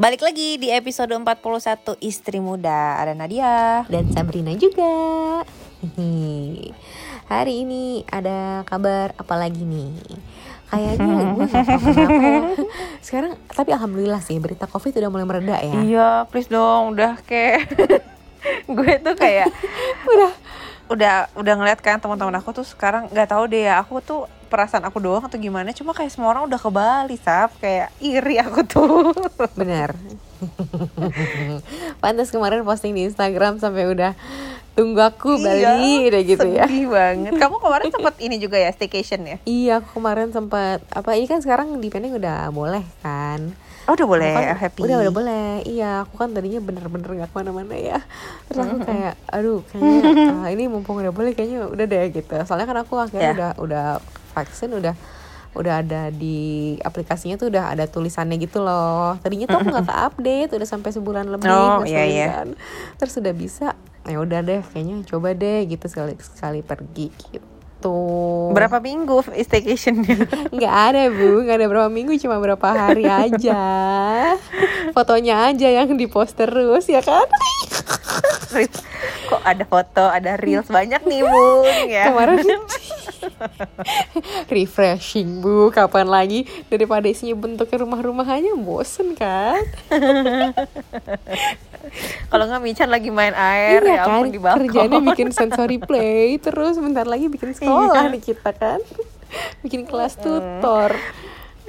Balik lagi di episode 41 Istri Muda Ada Nadia dan Sabrina juga. Hihi. Hari ini ada kabar apa lagi nih? Kayaknya gue gak ya. Sekarang tapi alhamdulillah sih berita covid udah mulai mereda ya. Iya please dong udah kayak Gue tuh kayak Udah udah udah ngeliat kan teman-teman aku tuh sekarang nggak tahu deh ya aku tuh perasaan aku doang atau gimana cuma kayak semua orang udah ke Bali sap kayak iri aku tuh benar. Pantas kemarin posting di Instagram sampai udah tunggu aku Bali udah gitu ya. sedih banget kamu kemarin sempet ini juga ya staycation ya Iya, aku kemarin sempat apa ini kan sekarang di Penang udah boleh kan. oh udah boleh kan happy Udah udah boleh. Iya, aku kan tadinya bener-bener gak ke mana-mana ya. Terus aku kayak, aduh, kayaknya ah, ini mumpung udah boleh, kayaknya udah deh gitu. Soalnya kan aku akhirnya Ya. udah udah vaksin, udah udah ada di aplikasinya tuh udah ada tulisannya gitu loh. Tadinya tuh aku nggak ke-update, udah sampai sebulan lebih Oh, iya, iya. kan. Terus udah bisa, ya udah deh, kayaknya coba deh gitu sekali sekali pergi gitu. berapa minggu staycationnya Nggak ada bu, nggak ada berapa minggu cuma berapa hari aja. Fotonya aja yang dipost terus ya kan? Kok ada foto ada reels banyak nih bun ya Kemarin refreshing bu, kapan lagi daripada isinya bentuknya rumah-rumah aja bosen kan? kalau nggak Mican lagi main air. Iya ya kan, di balkon kerjanya bikin sensory play terus. Bentar lagi bikin sekolah nih kita kan, bikin kelas tutor.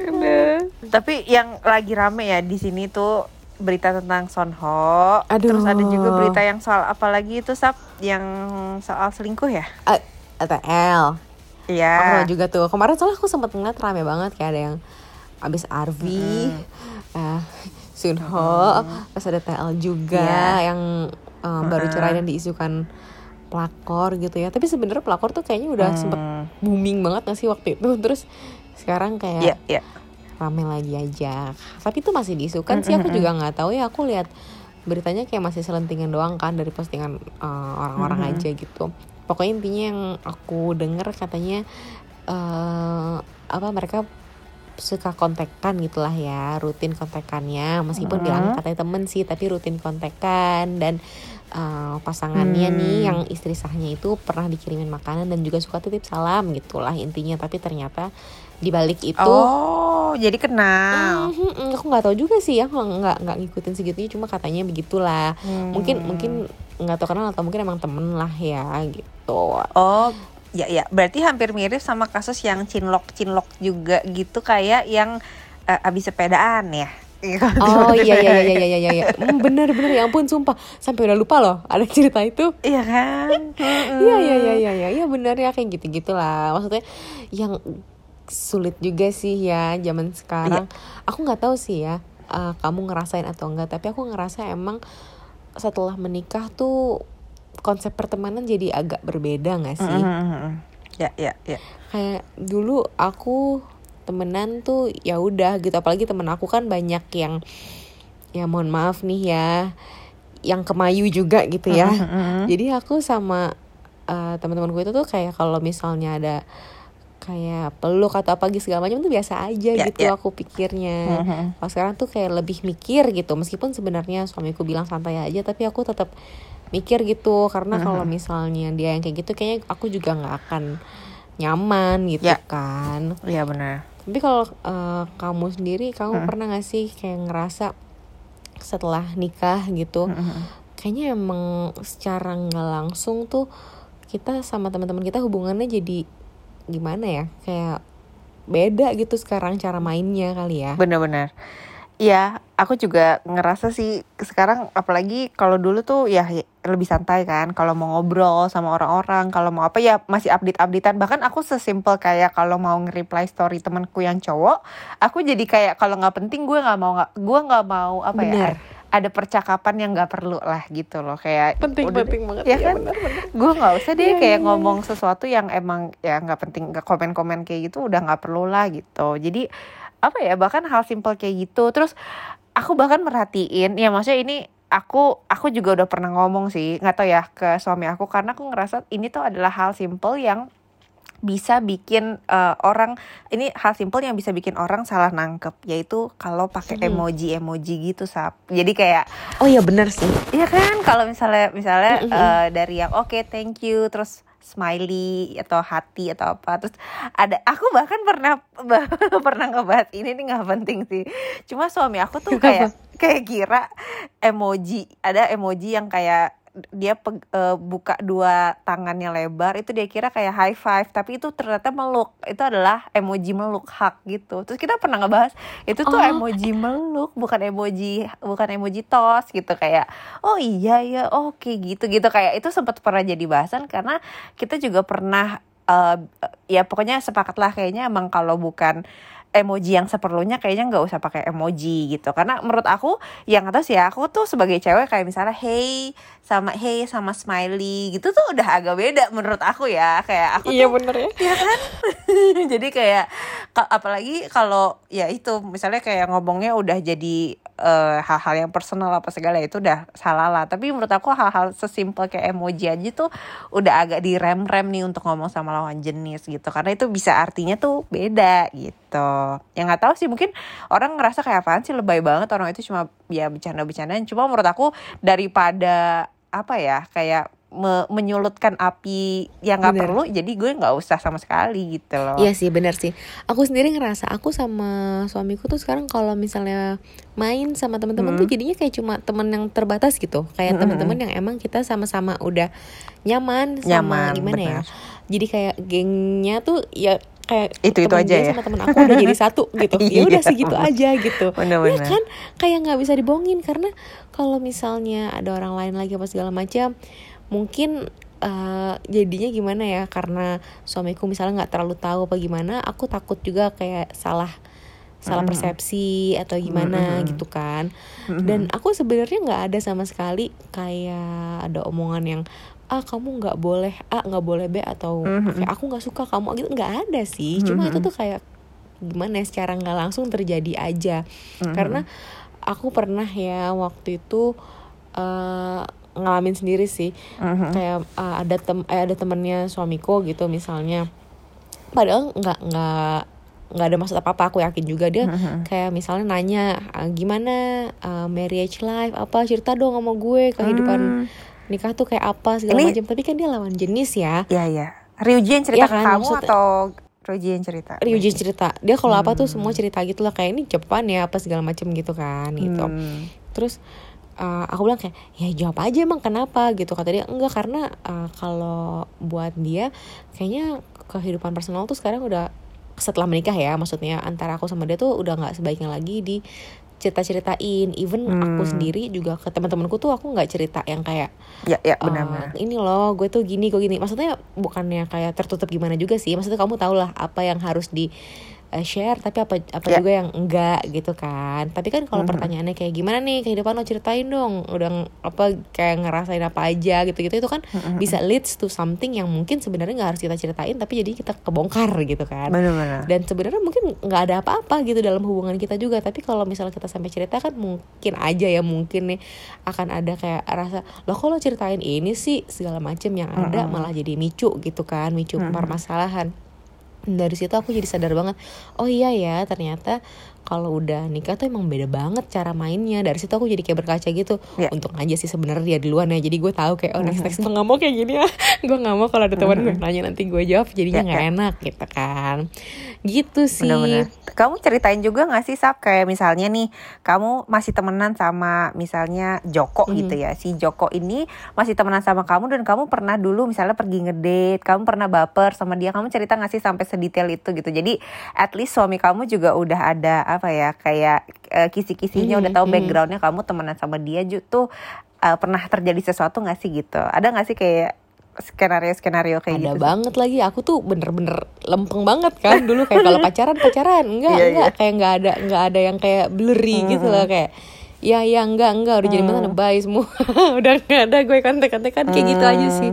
Aduh. tapi yang lagi rame ya di sini tuh berita tentang Sonho. Aduh. terus ada juga berita yang soal apa lagi itu sap? Yang soal selingkuh ya? A- ATL. Iya Aku juga tuh kemarin soalnya aku sempat ngeliat rame banget kayak ada yang abis Arvi, eh, Sunho, terus ada TL juga Iya. yang eh, baru cerai dan diisukan pelakor gitu ya. Tapi sebenarnya pelakor tuh kayaknya udah sempet Hmm. booming banget gak sih waktu itu. Terus sekarang kayak iya iya rame lagi aja. Tapi itu masih diisukan sih aku juga nggak tahu ya. Aku lihat beritanya kayak masih selentingan doang kan dari postingan uh, orang-orang aja gitu. Pokoknya intinya yang aku denger katanya eh apa mereka suka kontekan gitulah ya rutin kontekannya. Meskipun bilang katanya temen sih tapi rutin kontekan. Dan eh, pasangannya nih yang istri sahnya itu pernah dikirimin makanan dan juga suka titip salam gitulah intinya. Tapi ternyata dibalik itu oh jadi kenal. Mhm, aku nggak tahu juga sih ya nggak nggak ngikutin segitunya cuma katanya begitulah. Hmm. mungkin mungkin nggak tahu kenal atau mungkin emang temen lah ya gitu. Oh, ya ya, berarti hampir mirip sama kasus yang cinlok cinlok juga gitu kayak yang eh, abis sepedaan ya. Oh iya iya iya iya iya iya. Hmm, bener bener. Ya ampun sumpah. Sampai udah lupa loh ada cerita itu. Iya kan? iya iya iya iya iya. Iya bener ya kayak gitu gitulah maksudnya yang sulit juga sih ya zaman sekarang. Aku nggak tahu sih ya eh, kamu ngerasain atau enggak tapi aku ngerasa emang setelah menikah tuh konsep pertemanan jadi agak berbeda nggak sih? Mhm. Ya ya ya. kayak dulu aku temenan tuh ya udah gitu. Apalagi temen aku kan banyak yang ya mohon maaf nih ya yang kemayu juga gitu ya. Jadi aku sama eh, teman-temanku itu tuh kayak kalau misalnya ada kayak peluk atau apa gitu segala macam tuh biasa aja Ya, gitu ya. aku pikirnya. Kalau sekarang tuh kayak lebih mikir gitu. Meskipun sebenarnya suamiku bilang santai aja tapi aku tetap mikir gitu. Karena kalau misalnya dia yang kayak gitu kayaknya aku juga nggak akan nyaman gitu Ya. kan. Iya benar. Tapi kalau eh, kamu sendiri kamu pernah gak sih kayak ngerasa setelah nikah gitu kayaknya emang secara nggak langsung tuh kita sama teman-teman kita hubungannya jadi gimana ya? Kayak beda gitu sekarang cara mainnya kali ya. Benar-benar. Iya, aku juga ngerasa sih sekarang apalagi kalau dulu tuh ya lebih santai kan kalau mau ngobrol sama orang-orang, kalau mau apa ya masih update-updatean. Bahkan aku sesimpel kayak kalau mau nge-reply story temanku yang cowok, aku jadi kayak kalau nggak penting gue nggak mau gue nggak mau apa Benar. ya ada percakapan yang nggak perlu lah gitu loh. Kayak penting udah penting banget. Ya ya kan? gue nggak usah deh kayak ngomong sesuatu yang emang ya nggak penting nggak komen-komen kayak gitu udah nggak perlu lah gitu. Jadi apa ya bahkan hal simpel kayak gitu. Terus aku bahkan merhatiin ya maksudnya ini aku aku juga udah pernah ngomong sih nggak tahu ya ke suami aku karena aku ngerasa ini tuh adalah hal simpel yang bisa bikin uh, orang ini hal simpel yang bisa bikin orang salah nangkep yaitu kalau pakai emoji emoji gitu sap. Jadi kayak oh iya benar sih. Iya kan? Kalau misalnya misalnya eh, dari yang oke thank you terus smiley atau hati atau apa. Terus ada aku bahkan pernah pernah ngebahas ini nih nggak penting sih. Cuma suami aku tuh kayak kayak kira emoji ada emoji yang kayak dia peg- eh, buka dua tangannya lebar itu dia kira kayak high five tapi itu ternyata meluk. Itu adalah emoji meluk hak gitu. Terus kita pernah ngebahas itu tuh Oh. emoji meluk bukan emoji bukan emoji tos gitu kayak oh iya ya oke gitu gitu. Kayak itu sempat pernah jadi bahasan karena kita juga pernah eh, ya pokoknya sepakatlah kayaknya emang kalau bukan emoji yang seperlunya kayaknya nggak usah pakai emoji gitu. Karena menurut aku yang atas ya aku tuh sebagai cewek kayak misalnya hey sama hey sama smiley gitu tuh udah agak beda menurut aku ya. Kayak aku iya tuh bener ya. ya kan? Jadi kayak ka- apalagi kalau ya itu misalnya kayak ngomongnya udah jadi eh, hal-hal yang personal apa segala itu udah salah lah. Tapi menurut aku hal-hal sesimpel kayak emoji aja tuh udah agak direm-rem nih untuk ngomong sama lawan jenis gitu. Karena itu bisa artinya tuh beda gitu yang nggak tahu sih mungkin orang ngerasa kayak apaan sih lebay banget orang itu cuma ya bercanda-bercandaan cuma menurut aku daripada apa ya kayak me- menyulutkan api yang nggak Bener. perlu jadi gue nggak usah sama sekali gitu loh Iya sih benar sih. Aku sendiri ngerasa aku sama suamiku tuh sekarang kalau misalnya main sama teman-teman tuh jadinya kayak cuma teman yang terbatas gitu. Kayak Mm-mm. teman-teman yang emang kita sama-sama udah nyaman sama Nyaman, gimana ya. benar. Jadi kayak gengnya tuh ya kayak Itu-itu temen aja ya? sama temen aku udah jadi satu gitu. Ya udah Iya. segitu aja gitu. Bener-bener. Ya kan kayak nggak bisa dibohongin karena kalau misalnya ada orang lain lagi apa segala macam mungkin eh, jadinya gimana ya karena suamiku misalnya nggak terlalu tahu apa gimana aku takut juga kayak salah salah Mm-mm. persepsi atau gimana Mm-mm. gitu kan Mm-mm. dan aku sebenarnya nggak ada sama sekali kayak ada omongan yang ah kamu nggak boleh A nggak boleh B atau Mhm. kayak aku nggak suka kamu gitu nggak ada sih cuma itu Mhm. tuh kayak gimana ya secara nggak langsung terjadi aja Mhm. karena aku pernah ya waktu itu eh, ngalamin sendiri sih Mhm. kayak eh, ada tem eh, ada temennya suamiku gitu misalnya padahal nggak nggak nggak ada maksud apa apa aku yakin juga dia Mhm. kayak misalnya nanya "Ah, gimana uh, marriage life apa cerita dong sama gue kehidupan Hmm. Nikah tuh kayak apa segala macam tapi kan dia lawan jenis ya Iya iya. Ryuji yang cerita ke kan, kamu maksudnya- atau Ryuji yang cerita? Ryuji cerita dia kalau apa tuh Hmm. semua cerita gitu lah kayak ini Jepang ya apa segala macam gitu kan gitu Hmm. terus uh, aku bilang kayak ya jawab aja emang kenapa gitu kata dia enggak karena uh, kalau buat dia kayaknya kehidupan personal tuh sekarang udah setelah menikah ya maksudnya antara aku sama dia tuh udah nggak sebaiknya lagi di cerita ceritain even aku Hmm. sendiri juga ke teman-temanku tuh aku nggak cerita yang kayak Ya ya eh, benar-benar. ini loh gue tuh gini gue gini maksudnya bukannya kayak tertutup gimana juga sih maksudnya kamu tau lah apa yang harus di eh, share tapi apa apa Ya. juga yang enggak gitu kan tapi kan kalau Mhm. pertanyaannya kayak gimana nih kehidupan lo ceritain dong udah apa kayak ngerasain apa aja gitu gitu itu kan Mhm. bisa leads to something yang mungkin sebenarnya nggak harus kita ceritain tapi jadi kita kebongkar gitu kan Benar-benar. dan sebenarnya mungkin nggak ada apa-apa gitu dalam hubungan kita juga tapi kalau misalnya kita sampai cerita kan mungkin aja ya mungkin nih akan ada kayak rasa loh kalau ceritain ini sih segala macem yang ada Mm-mm. malah jadi micu gitu kan micu Mm-mm. permasalahan dari situ aku jadi sadar banget oh iya ya ternyata kalau udah nikah tuh emang beda banget cara mainnya dari situ aku jadi kayak berkaca gitu Ya. untuk aja sih sebenarnya dia duluan ya jadi gue tahu kayak oh next next gue nggak mau kayak gini ya gue nggak mau kalau ada teman gue nanya nanti gue jawab jadinya Ya, nggak ya. enak gitu kan gitu sih Benar-benar. Kamu ceritain juga gak sih Sap kayak misalnya nih kamu masih temenan sama misalnya Joko Mhm. gitu ya. Si Joko ini masih temenan sama kamu dan kamu pernah dulu misalnya pergi ngedate, kamu pernah baper sama dia. Kamu cerita gak sih sampai sedetail itu gitu. Jadi at least suami kamu juga udah ada apa ya kayak eh, kisi-kisinya Mhm, udah tahu mhm. backgroundnya kamu temenan sama dia ju- tuh eh, pernah terjadi sesuatu gak sih gitu. Ada gak sih kayak skenario-skenario kayak ada gitu? banget lagi. Aku tuh bener-bener lempeng banget kan dulu. Kayak kalau pacaran pacaran. Enggak Iya, enggak kayak enggak ada enggak ada yang kayak blurry gitu loh kayak ya ya enggak enggak udah jadi mantan bye semua. Udah enggak ada gue kontek-kontekan. Kayak gitu aja sih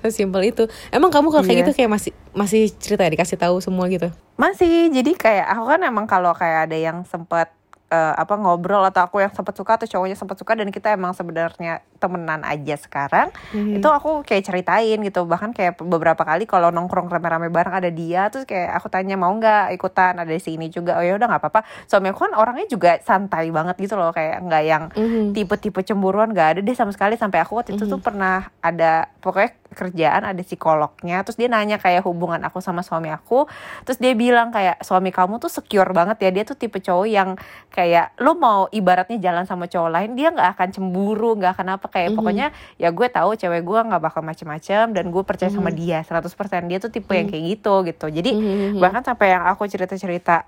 sesimpel itu. Emang kamu kalau kayak Iya. gitu kayak masih masih cerita ya dikasih tahu semua gitu? Masih, jadi kayak aku kan emang kalau kayak ada yang sempet eh, apa ngobrol atau aku yang sempat suka atau cowoknya sempat suka dan kita emang sebenarnya temenan aja sekarang Mhm. itu aku kayak ceritain gitu. Bahkan kayak beberapa kali kalau nongkrong rame-rame bareng ada dia terus kayak aku tanya mau nggak ikutan? Ada di sini juga? Oh ya udah nggak apa-apa. Suami aku kan orangnya juga santai banget gitu loh kayak nggak yang Mhm. tipe-tipe cemburuan nggak ada. Deh sama sekali sampai aku waktu itu tuh pernah ada pokoknya kerjaan ada psikolognya terus dia nanya kayak hubungan aku sama suami aku. Terus dia bilang kayak suami kamu tuh secure banget ya dia tuh tipe cowok yang kayak lo mau ibaratnya jalan sama cowok lain dia nggak akan cemburu nggak akan apa kayak Mhm. pokoknya ya gue tahu cewek gue nggak bakal macem-macem dan gue percaya sama Mhm. dia 100% dia tuh tipe yang Mhm. kayak gitu gitu jadi Mhm. bahkan sampai yang aku cerita-cerita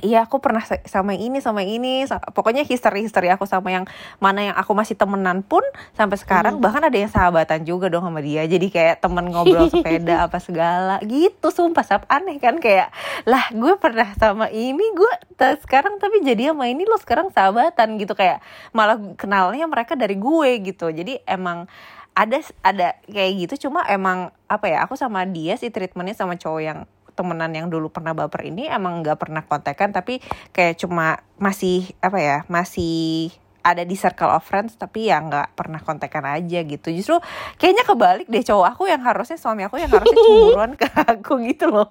Iya aku pernah sa- sama ini sama ini pokoknya history-history aku sama yang mana yang aku masih temenan pun sampai sekarang Mhm. bahkan ada yang sahabatan juga dong sama dia. Jadi kayak temen ngobrol sepeda apa segala gitu sumpah sap aneh kan? Kayak lah gue pernah sama ini gue sekarang tapi jadi sama ini lo sekarang sahabatan gitu. Kayak malah kenalnya mereka dari gue gitu. Jadi emang ada ada kayak gitu cuma emang apa ya aku sama dia sih treatmentnya sama cowok yang temenan yang dulu pernah baper ini emang nggak pernah kontekan tapi kayak cuma masih apa ya masih ada di circle of friends tapi ya nggak pernah kontekan aja gitu. Justru kayaknya kebalik deh cowok aku yang harusnya suami aku yang harusnya cemburuan ke aku gitu loh.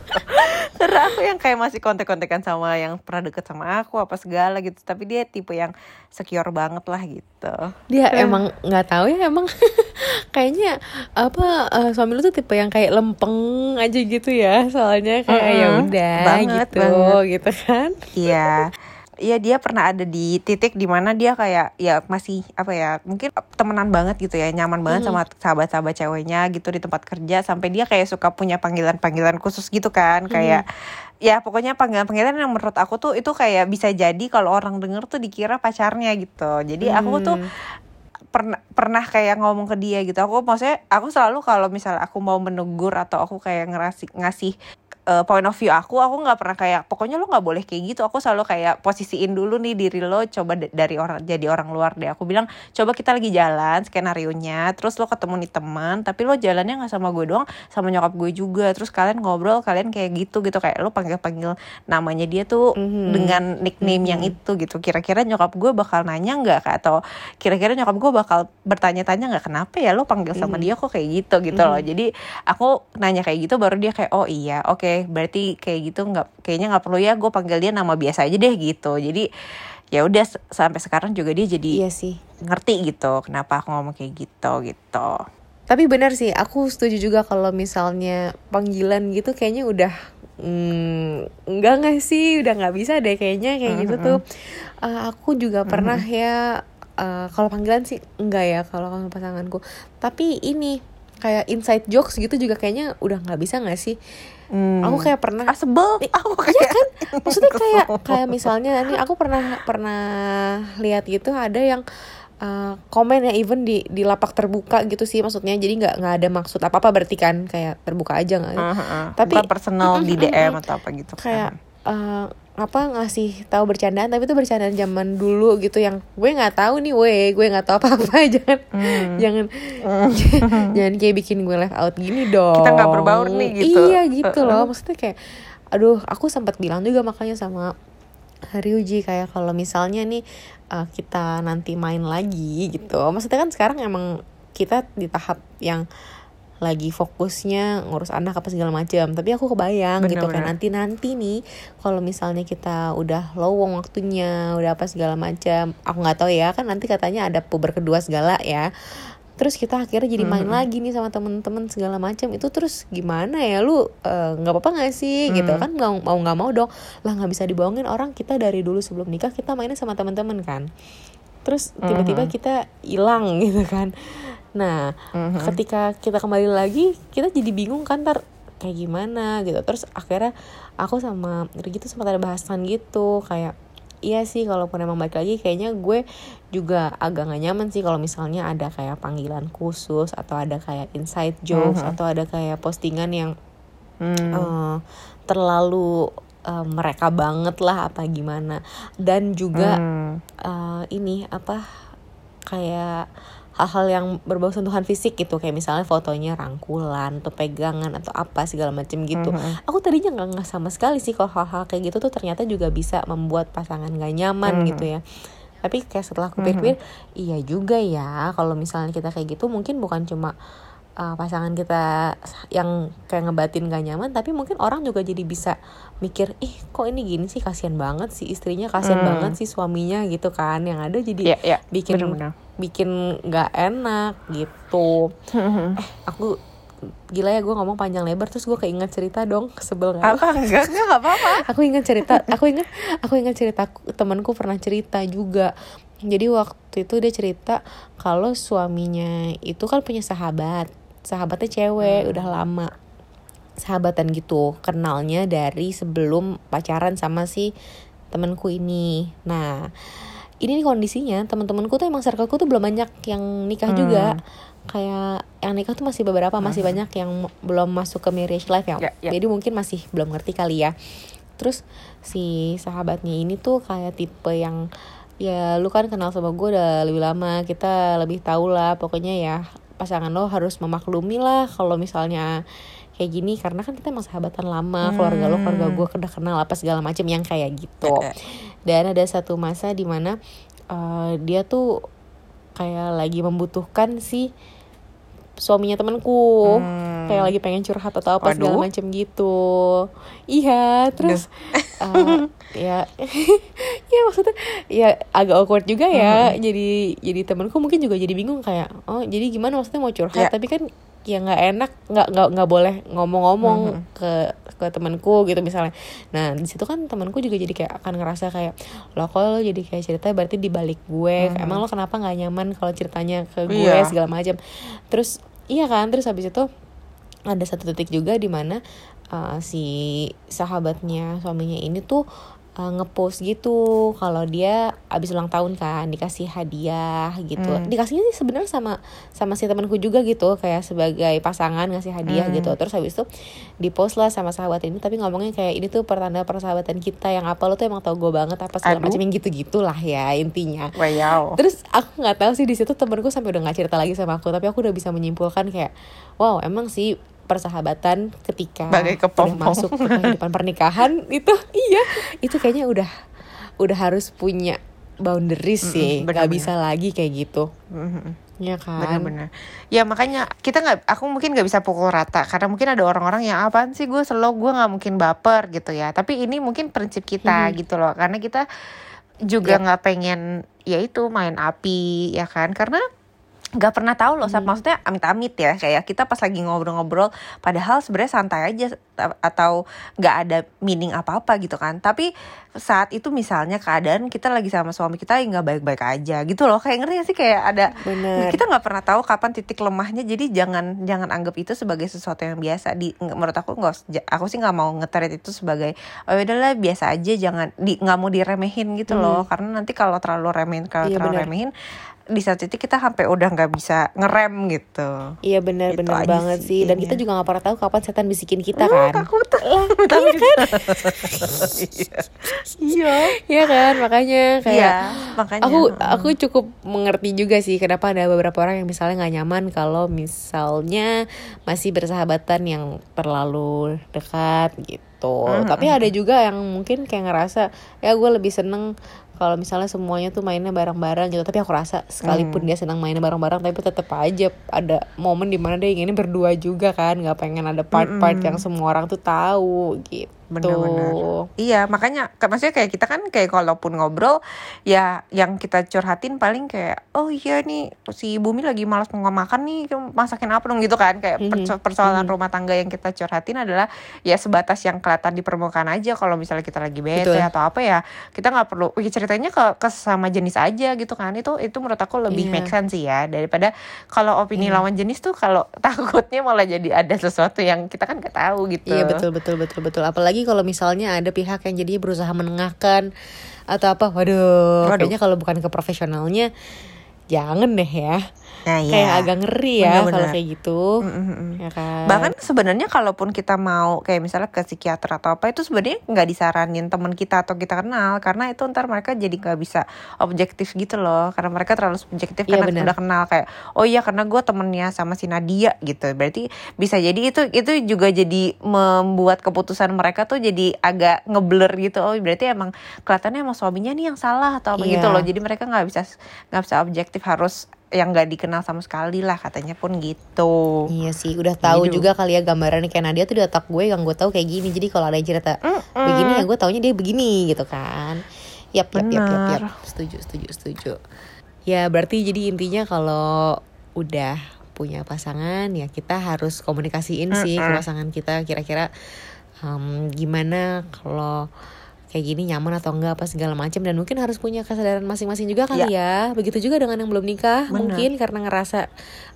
Karena aku yang kayak masih kontek-kontekan sama yang pernah deket sama aku apa segala gitu. Tapi dia tipe yang secure banget lah gitu. Dia emang nggak tahu ya emang kayaknya apa eh, suami lu tuh tipe yang kayak lempeng aja gitu ya soalnya. Kayak ya Mm-mm. udah Banget, gitu banget. gitu kan. Iya. Iya dia pernah ada di titik di mana dia kayak ya masih apa ya mungkin temenan banget gitu ya nyaman banget sama sahabat-sahabat ceweknya gitu di tempat kerja sampai dia kayak suka punya panggilan-panggilan khusus gitu kan kayak ya pokoknya panggilan-panggilan yang menurut aku tuh itu kayak bisa jadi kalau orang denger tuh dikira pacarnya gitu. Jadi aku tuh Hmm. pernah pernah kayak ngomong ke dia gitu. Aku maksudnya aku selalu kalau misalnya aku mau menegur atau aku kayak ngerasi ngasih uh, point of view aku aku nggak pernah kayak pokoknya lo nggak boleh kayak gitu. Aku selalu kayak posisiin dulu nih diri lo coba dari orang jadi orang luar deh. Aku bilang coba kita lagi jalan skenario nya terus lo ketemu nih teman tapi lo jalannya nggak sama gue doang sama nyokap gue juga. Terus kalian ngobrol kalian kayak gitu gitu. Kayak lo panggil panggil namanya dia tuh Mhm. dengan nickname yang itu gitu. Kira-kira nyokap gue bakal nanya nggak atau kira-kira nyokap gue bakal bertanya-tanya nggak kenapa ya lo panggil sama Mhm. dia kok kayak gitu? Gitu loh. Jadi aku nanya kayak gitu baru dia kayak oh iya oke berarti kayak gitu nggak kayaknya nggak perlu ya gue panggil dia nama biasa aja deh gitu. Jadi ya udah sampai sekarang juga dia jadi iya sih. ngerti gitu kenapa aku ngomong kayak gitu gitu. Tapi benar sih aku setuju juga kalau misalnya panggilan gitu kayaknya udah mm, enggak nggak sih udah nggak bisa deh kayaknya kayak gitu tuh. Eh, aku juga pernah ya eh, kalau panggilan sih enggak ya kalau sama pasanganku. Tapi ini kayak inside jokes gitu juga kayaknya udah nggak bisa nggak sih Hmm. aku kayak pernah ah sebel aku Iya kayak kan? Maksudnya kayak kayak misalnya nih aku pernah pernah lihat gitu ada yang uh, komen ya even di di lapak terbuka gitu sih maksudnya. Jadi nggak nggak ada maksud apa apa berarti kan kayak terbuka aja nggak Heeh. Tapi- Bukan personal di DM atau apa gitu. Kayak kan uh, apa ngasih tahu bercandaan tapi itu bercandaan zaman dulu gitu yang gue nggak tahu nih weh gue nggak tahu apa apa jangan Hmm. jangan jangan kayak bikin gue left out gini dong Kita nggak berbaur nih, gitu. iya gitu loh maksudnya kayak aduh aku sempat bilang juga makanya sama Ryuji kayak kalau misalnya nih uh, kita nanti main lagi gitu maksudnya kan sekarang emang kita di tahap yang lagi fokusnya ngurus anak apa segala macam. Tapi aku kebayang gitu kan Bener-bener. nanti nanti nih kalau misalnya kita udah lowong waktunya udah apa segala macam aku nggak tahu ya kan nanti katanya ada puber kedua segala ya. Terus kita akhirnya jadi main lagi nih sama temen-temen segala macam. Itu terus gimana ya? Lu eh, nggak apa-apa nggak sih? Gitu kan nggak mau nggak mau dong. Lah nggak bisa dibohongin orang kita dari dulu sebelum nikah kita mainnya sama temen-temen kan. Terus tiba-tiba kita hilang gitu kan nah Mhm. ketika kita kembali lagi kita jadi bingung kan ntar kayak gimana gitu terus akhirnya aku sama Rigi tuh sempat ada bahasan gitu kayak iya sih kalaupun emang balik lagi kayaknya gue juga agak gak nyaman sih kalau misalnya ada kayak panggilan khusus atau ada kayak inside jokes atau ada kayak postingan yang Hmm. eh, terlalu eh, mereka banget lah apa gimana dan juga Hmm. eh, ini apa kayak hal-hal yang berbau sentuhan fisik gitu kayak misalnya fotonya rangkulan atau pegangan atau apa segala macam gitu Mhm. aku tadinya nggak nggak sama sekali sih kalau hal-hal kayak gitu tuh ternyata juga bisa membuat pasangan gak nyaman Mhm. gitu ya tapi kayak setelah aku pikir-pikir iya juga ya kalau misalnya kita kayak gitu mungkin bukan cuma uh, pasangan kita yang kayak ngebatin gak nyaman tapi mungkin orang juga jadi bisa mikir ih kok ini gini sih? Kasihan banget sih istrinya kasihan Hmm. banget sih suaminya gitu kan. Yang ada jadi Iya, iya. bikin Bener-bener. bikin nggak enak gitu. Eh aku gila ya gue ngomong panjang lebar terus gue keinget cerita dong sebel nggak? Apa? Enggak enggak nggak apa-apa. Aku ingat cerita aku ingat aku ingat cerita temanku pernah cerita juga. Jadi waktu itu dia cerita kalau suaminya itu kan punya sahabat sahabatnya cewek udah lama sahabatan gitu kenalnya dari sebelum pacaran sama si temanku ini. Nah ini nih kondisinya teman-temanku tuh emang circleku tuh belum banyak yang nikah juga. Kayak yang nikah tuh masih beberapa masih banyak yang belum masuk ke marriage life ya, Ya, ya. jadi mungkin masih belum ngerti kali ya. Terus si sahabatnya ini tuh kayak tipe yang ya lu kan kenal sama gue udah lebih lama kita lebih tahu lah pokoknya ya pasangan lo harus memaklumi lah kalau misalnya kayak gini. Karena kan kita emang sahabatan lama keluarga lo keluarga gue udah kenal apa segala macam yang kayak gitu. Dan ada satu masa di mana uh, dia tuh kayak lagi membutuhkan si suaminya temanku. Hmm. Kayak lagi pengen curhat atau apa segala Waduh. macam gitu iya terus uh, ya ya maksudnya ya agak awkward juga ya Hmm. jadi jadi temanku mungkin juga jadi bingung kayak oh jadi gimana maksudnya mau curhat Ya. tapi kan ya nggak enak nggak nggak nggak boleh ngomong-ngomong Hmm. ke ke temanku gitu misalnya nah di situ kan temanku juga jadi kayak akan ngerasa kayak lo kok lo jadi kayak cerita berarti di balik gue emang lo kenapa nggak nyaman kalau ceritanya ke gue Hmm. Iya. segala macam terus iya kan terus habis itu ada satu titik juga di mana uh, si sahabatnya suaminya ini tuh uh, ngepost gitu kalau dia abis ulang tahun kan dikasih hadiah gitu. Hmm. dikasihnya sih sebenarnya sama sama si temanku juga gitu kayak sebagai pasangan ngasih hadiah Hmm. gitu. Terus habis itu di post lah sama sahabat ini tapi ngomongnya kayak ini tuh pertanda persahabatan kita yang apa lo tuh emang tau gue banget apa segala macam yang gitu gitulah ya intinya. Wow. Terus aku nggak tahu sih di situ temenku sampai udah nggak cerita lagi sama aku, tapi aku udah bisa menyimpulkan kayak, wow emang sih persahabatan ketika udah masuk ke kehidupan pernikahan itu iya itu kayaknya udah udah harus punya boundaries sih. Nggak benar-benar. bisa lagi kayak gitu. Mhm. ya kan? Bener-bener. Ya makanya kita nggak aku mungkin nggak bisa pukul rata karena mungkin ada orang-orang yang apaan sih gue slow gue nggak mungkin baper gitu ya. Tapi ini mungkin prinsip kita Mhm. gitu loh karena kita juga nggak pengen ya itu main api ya kan? Karena nggak pernah tahu loh Sat. maksudnya amit-amit ya. Kayak kita pas lagi ngobrol-ngobrol padahal sebenarnya santai aja ta- atau nggak ada meaning apa-apa gitu kan. Tapi saat itu misalnya keadaan kita lagi sama suami kita yang nggak baik-baik aja gitu loh. Kayak ngerti gak sih? Kayak ada bener. kita nggak pernah tahu kapan titik lemahnya. Jadi jangan jangan anggap itu sebagai sesuatu yang biasa. Di menurut aku nggak aku sih nggak mau ngetret itu sebagai oh ya udahlah biasa aja jangan di nggak mau diremehin gitu loh. Karena nanti kalau terlalu remehin kalau Iya, terlalu benar. remehin di satu titik kita sampai udah nggak bisa ngerem gitu. Iya benar Itu benar aja banget sih sih. Dan kayaknya. kita juga nggak pernah tahu kapan setan bisikin kita Uh, kan? takut iya kan? Iya. Iya kan? Makanya kayak iya makanya. aku aku cukup mengerti juga sih kenapa ada beberapa orang yang misalnya nggak nyaman kalau misalnya masih bersahabatan yang terlalu dekat gitu. Hmm, tapi ada juga yang mungkin kayak ngerasa ya gue lebih seneng kalau misalnya semuanya tuh mainnya bareng-bareng gitu. Tapi aku rasa sekalipun dia senang mainnya bareng-bareng tapi tetap aja ada momen di mana dia inginnya berdua juga kan. Nggak pengen ada part-part yang semua orang tuh tahu gitu Bener-bener. Iya, makanya maksudnya kayak kita kan kayak kalaupun ngobrol ya yang kita curhatin paling kayak oh iya nih si Bumi lagi malas mau makan nih masakin apa dong gitu kan kayak perso- persoalan rumah tangga yang kita curhatin adalah ya sebatas yang kelihatan di permukaan aja kalau misalnya kita lagi bete Betul. atau apa ya kita nggak perlu ya ceritanya ke ke sama jenis aja gitu kan itu itu menurut aku lebih Iya. make sense sih ya daripada kalau opini lawan jenis tuh kalau takutnya malah jadi ada sesuatu yang kita kan nggak tahu gitu Iya betul betul betul betul. Apalagi kalau misalnya ada pihak yang jadinya berusaha menengahkan atau apa, waduh, Waduh. kayaknya kalau bukan ke profesionalnya jangan deh ya. Nah, iya. kayak agak ngeri ya kalau kayak gitu Mm, mm, mm. ya kan Bahkan sebenarnya kalaupun kita mau kayak misalnya ke psikiater atau apa itu sebenarnya nggak disaranin teman kita atau kita kenal karena itu ntar mereka jadi nggak bisa objektif gitu loh karena mereka terlalu subjektif Iya, karena bener. udah kenal kayak oh iya karena gue temennya sama si Nadia gitu berarti bisa jadi itu itu juga jadi membuat keputusan mereka tuh jadi agak ngeblur gitu oh berarti emang kelihatannya emang suaminya nih yang salah atau apa Iya. gitu loh jadi mereka nggak bisa nggak bisa objektif harus yang nggak dikenal sama sekali lah katanya pun gitu. Iya sih, udah tahu Gitu. juga kali ya gambarannya kayak Nadia tuh di otak gue yang gue tahu kayak gini. Jadi kalau ada yang cerita Mm-mm. begini ya gue taunya dia begini gitu kan. Yap, yap, yap, yap, yap. Setuju, setuju, setuju. Ya berarti jadi intinya kalau udah punya pasangan ya kita harus komunikasiin sih ke pasangan kita kira-kira em, gimana kalau kayak gini nyaman atau enggak apa segala macam dan mungkin harus punya kesadaran masing-masing juga kali ya. Begitu juga dengan yang belum nikah Bener. mungkin karena ngerasa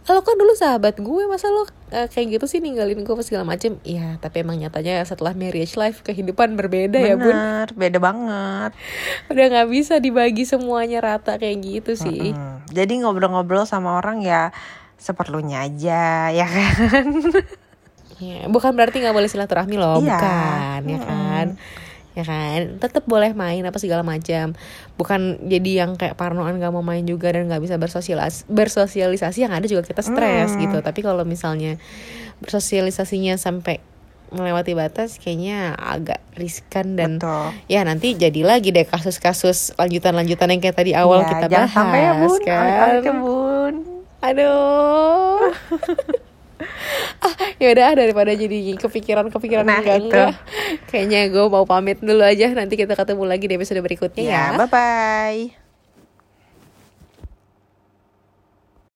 lo kan dulu sahabat gue masa lo eh, kayak gitu sih ninggalin gue apa segala macam. Iya, tapi emang nyatanya setelah marriage life kehidupan berbeda ya, Bun. Bener, beda banget. Udah nggak bisa dibagi semuanya rata kayak gitu sih. Mm. Jadi ngobrol-ngobrol sama orang ya seperlunya aja ya kan. Ya, bukan berarti nggak boleh silaturahmi loh, Iya. bukan, ya Mm-mm. kan? Ya kan, tetap boleh main apa segala macam. Bukan jadi yang kayak parnoan gak mau main juga dan nggak bisa bersosialis bersosialisasi yang ada juga kita stres Mm. gitu. Tapi kalau misalnya bersosialisasinya sampai melewati batas kayaknya agak riskan dan Betul. ya nanti jadi lagi deh kasus-kasus lanjutan-lanjutan yang kayak tadi awal Iya, kita jangan bahas sampai ya bun, kan. ya bun. Aduh. ah, ya udah daripada jadi kepikiran-kepikiran Nah, enggak itu. enggak. Kayaknya gue mau pamit dulu aja. Nanti kita ketemu lagi di episode berikutnya ya. Ya, bye bye.